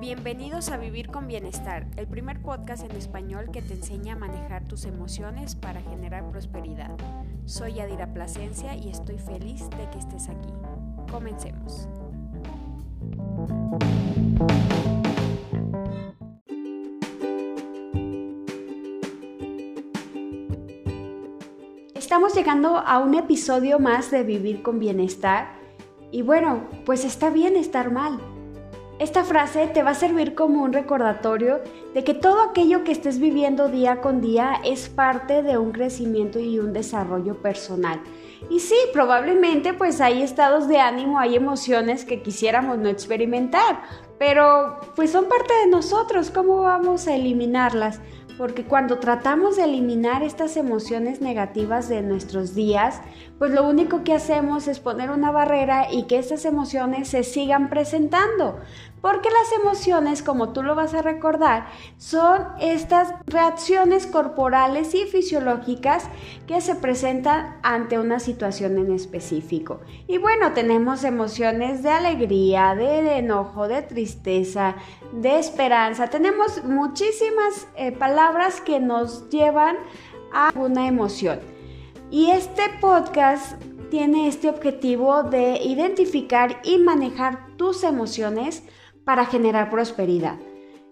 Bienvenidos a Vivir con Bienestar, el primer podcast en español que te enseña a manejar tus emociones para generar prosperidad. Soy Adira Plasencia y estoy feliz de que estés aquí. Comencemos. Estamos llegando a un episodio más de Vivir con Bienestar y bueno, pues está bien estar mal esta frase te va a servir como un recordatorio de que todo aquello que estés viviendo día con día es parte de un crecimiento y un desarrollo personal. Y sí, probablemente pues hay estados de ánimo, hay emociones que quisiéramos no experimentar, pero pues son parte de nosotros, ¿cómo vamos a eliminarlas? Porque cuando tratamos de eliminar estas emociones negativas de nuestros días, pues lo único que hacemos es poner una barrera y que estas emociones se sigan presentando. Porque las emociones, como tú lo vas a recordar, son estas reacciones corporales y fisiológicas que se presentan ante una situación en específico. Y bueno, tenemos emociones de alegría, de, enojo, de tristeza, de esperanza. Tenemos muchísimas eh, palabras que nos llevan a una emoción. Y este podcast tiene este objetivo de identificar y manejar tus emociones para generar prosperidad.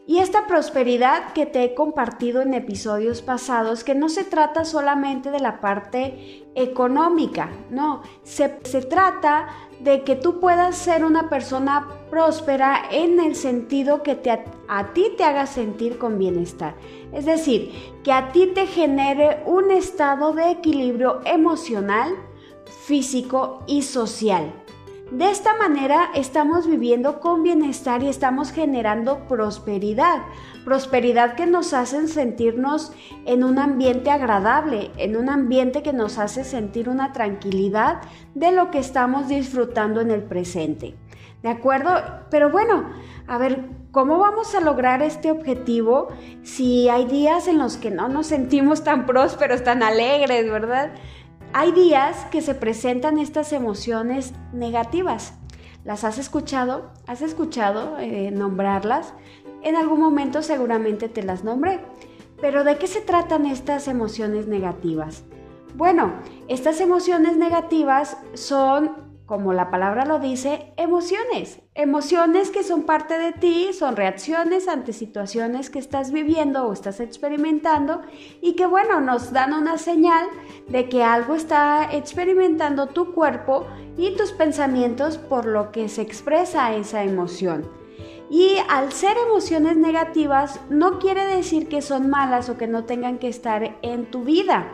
Y esta prosperidad que te he compartido en episodios pasados, que no se trata solamente de la parte económica, no, se, trata de que tú puedas ser una persona próspera en el sentido que te, a ti te haga sentir con bienestar. Es decir, que a ti te genere un estado de equilibrio emocional, físico y social. De esta manera estamos viviendo con bienestar y estamos generando prosperidad, prosperidad que nos hace sentirnos en un ambiente agradable, en un ambiente que nos hace sentir una tranquilidad de lo que estamos disfrutando en el presente. ¿De acuerdo? Pero bueno, a ver, ¿cómo vamos a lograr este objetivo si hay días en los que no nos sentimos tan prósperos, tan alegres, ¿verdad? Hay días que se presentan estas emociones negativas. ¿Las has escuchado? ¿Has escuchado eh, nombrarlas? En algún momento seguramente te las nombré. Pero ¿de qué se tratan estas emociones negativas? Bueno, estas emociones negativas son como la palabra lo dice, emociones. Emociones que son parte de ti, son reacciones ante situaciones que estás viviendo o estás experimentando y que bueno, nos dan una señal de que algo está experimentando tu cuerpo y tus pensamientos por lo que se expresa esa emoción. Y al ser emociones negativas no quiere decir que son malas o que no tengan que estar en tu vida.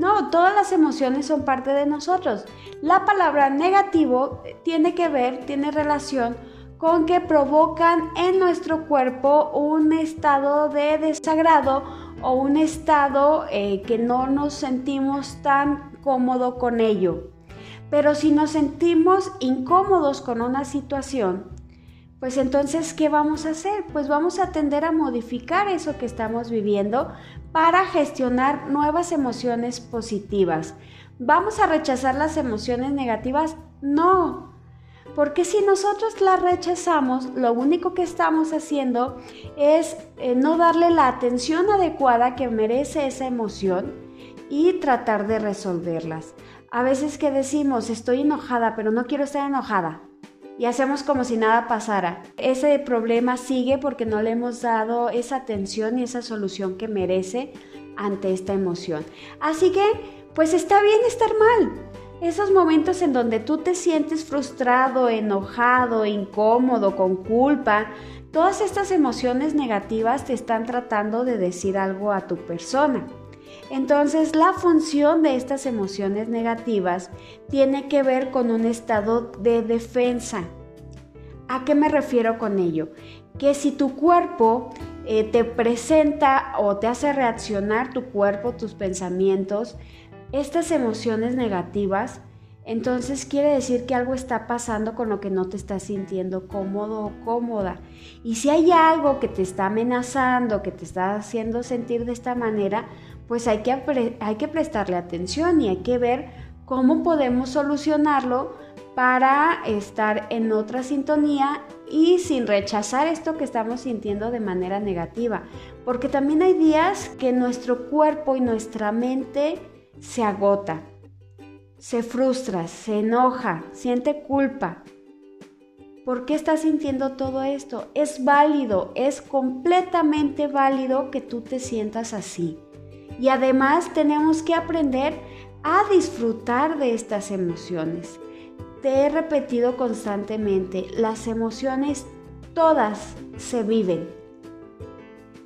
No, todas las emociones son parte de nosotros. La palabra negativo tiene que ver, tiene relación con que provocan en nuestro cuerpo un estado de desagrado o un estado eh, que no nos sentimos tan cómodo con ello. Pero si nos sentimos incómodos con una situación, pues entonces, ¿qué vamos a hacer? Pues vamos a tender a modificar eso que estamos viviendo para gestionar nuevas emociones positivas. ¿Vamos a rechazar las emociones negativas? No, porque si nosotros las rechazamos, lo único que estamos haciendo es eh, no darle la atención adecuada que merece esa emoción y tratar de resolverlas. A veces que decimos, estoy enojada, pero no quiero estar enojada y hacemos como si nada pasara. Ese problema sigue porque no le hemos dado esa atención y esa solución que merece ante esta emoción. Así que, pues está bien estar mal. Esos momentos en donde tú te sientes frustrado, enojado, incómodo, con culpa, todas estas emociones negativas te están tratando de decir algo a tu persona. Entonces, la función de estas emociones negativas tiene que ver con un estado de defensa. ¿A qué me refiero con ello? Que si tu cuerpo eh, te presenta o te hace reaccionar tu cuerpo, tus pensamientos, estas emociones negativas, entonces quiere decir que algo está pasando con lo que no te estás sintiendo cómodo o cómoda. Y si hay algo que te está amenazando, que te está haciendo sentir de esta manera, pues hay que, hay que prestarle atención y hay que ver cómo podemos solucionarlo para estar en otra sintonía y sin rechazar esto que estamos sintiendo de manera negativa. Porque también hay días que nuestro cuerpo y nuestra mente se agota, se frustra, se enoja, siente culpa. ¿Por qué estás sintiendo todo esto? Es válido, es completamente válido que tú te sientas así. Y además tenemos que aprender a disfrutar de estas emociones. Te he repetido constantemente, las emociones todas se viven,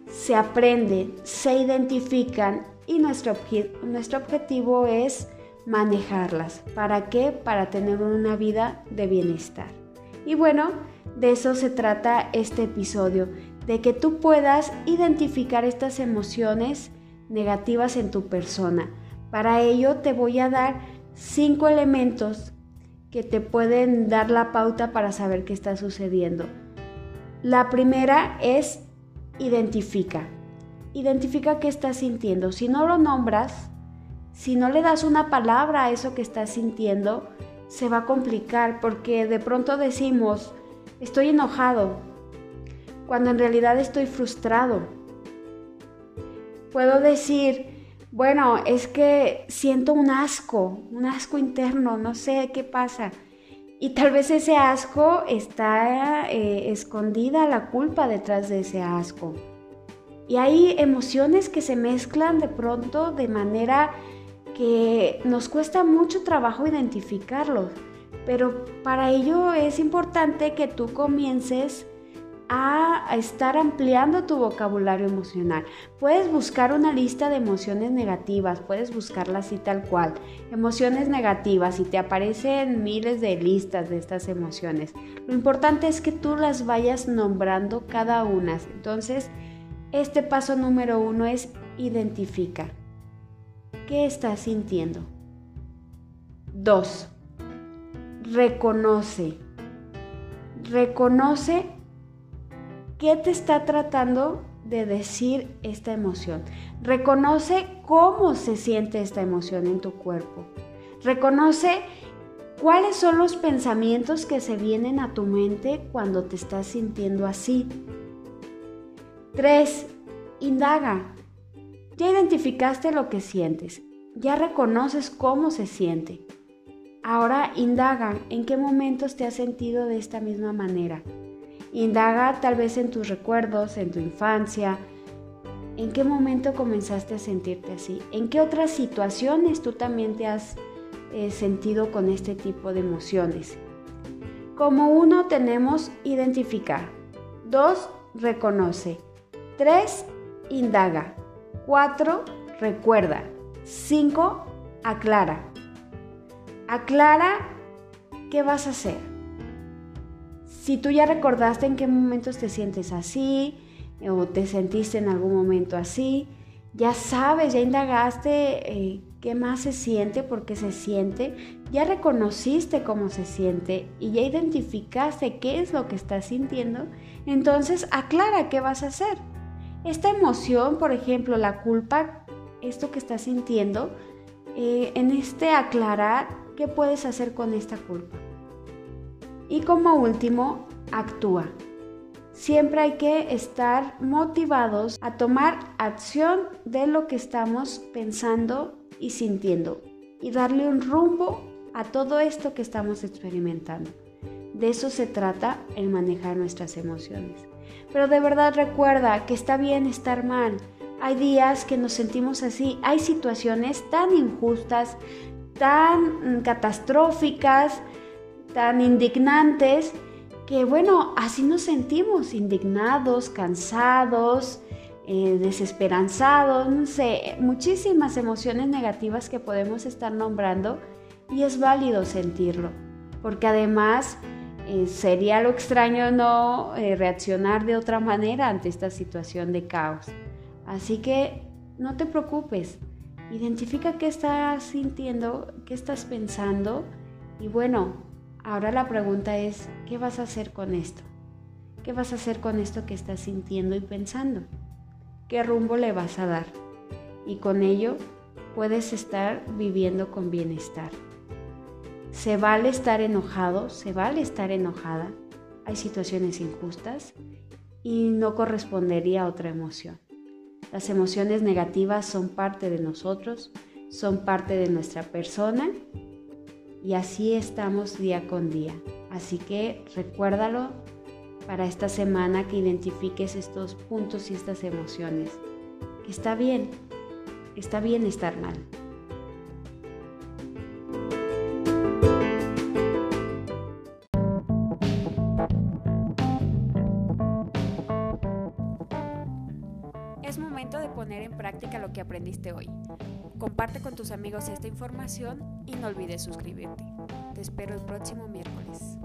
se aprenden, se identifican y nuestro, nuestro objetivo es manejarlas. ¿Para qué? Para tener una vida de bienestar. Y bueno, de eso se trata este episodio, de que tú puedas identificar estas emociones negativas en tu persona. Para ello te voy a dar cinco elementos que te pueden dar la pauta para saber qué está sucediendo. La primera es identifica. Identifica qué estás sintiendo. Si no lo nombras, si no le das una palabra a eso que estás sintiendo, se va a complicar porque de pronto decimos, estoy enojado, cuando en realidad estoy frustrado. Puedo decir, bueno, es que siento un asco, un asco interno, no sé qué pasa. Y tal vez ese asco está eh, escondida la culpa detrás de ese asco. Y hay emociones que se mezclan de pronto de manera que nos cuesta mucho trabajo identificarlos. Pero para ello es importante que tú comiences a estar ampliando tu vocabulario emocional. Puedes buscar una lista de emociones negativas, puedes buscarla así tal cual. Emociones negativas y te aparecen miles de listas de estas emociones. Lo importante es que tú las vayas nombrando cada una. Entonces, este paso número uno es identifica. ¿Qué estás sintiendo? Dos, reconoce. Reconoce ¿Qué te está tratando de decir esta emoción? Reconoce cómo se siente esta emoción en tu cuerpo. Reconoce cuáles son los pensamientos que se vienen a tu mente cuando te estás sintiendo así. 3. Indaga. Ya identificaste lo que sientes. Ya reconoces cómo se siente. Ahora indaga en qué momentos te has sentido de esta misma manera. Indaga tal vez en tus recuerdos, en tu infancia. ¿En qué momento comenzaste a sentirte así? ¿En qué otras situaciones tú también te has eh, sentido con este tipo de emociones? Como uno tenemos identificar. Dos, reconoce. Tres, indaga. Cuatro, recuerda. Cinco, aclara. Aclara qué vas a hacer si tú ya recordaste en qué momentos te sientes así o te sentiste en algún momento así, ya sabes, ya indagaste eh, qué más se siente, por qué se siente, ya reconociste cómo se siente y ya identificaste qué es lo que estás sintiendo, entonces aclara qué vas a hacer. Esta emoción, por ejemplo, la culpa, esto que estás sintiendo, eh, en este aclarar, ¿qué puedes hacer con esta culpa? Y como último, actúa. Siempre hay que estar motivados a tomar acción de lo que estamos pensando y sintiendo y darle un rumbo a todo esto que estamos experimentando. De eso se trata el manejar nuestras emociones. Pero de verdad recuerda que está bien estar mal. Hay días que nos sentimos así. Hay situaciones tan injustas, tan mm, catastróficas, tan indignantes que bueno, así nos sentimos, indignados, cansados, eh, desesperanzados, muchísimas emociones negativas que podemos estar nombrando y es válido sentirlo, porque además eh, sería lo extraño no eh, reaccionar de otra manera ante esta situación de caos. Así que no te preocupes, identifica qué estás sintiendo, qué estás pensando y bueno, Ahora la pregunta es, ¿qué vas a hacer con esto? ¿Qué vas a hacer con esto que estás sintiendo y pensando? ¿Qué rumbo le vas a dar? Y con ello puedes estar viviendo con bienestar. Se vale estar enojado, se vale estar enojada. Hay situaciones injustas y no correspondería a otra emoción. Las emociones negativas son parte de nosotros, son parte de nuestra persona y así estamos día con día. Así que recuérdalo para esta semana que identifiques estos puntos y estas emociones. Está bien, está bien estar mal. De poner en práctica lo que aprendiste hoy. Comparte con tus amigos esta información y no olvides suscribirte. Te espero el próximo miércoles.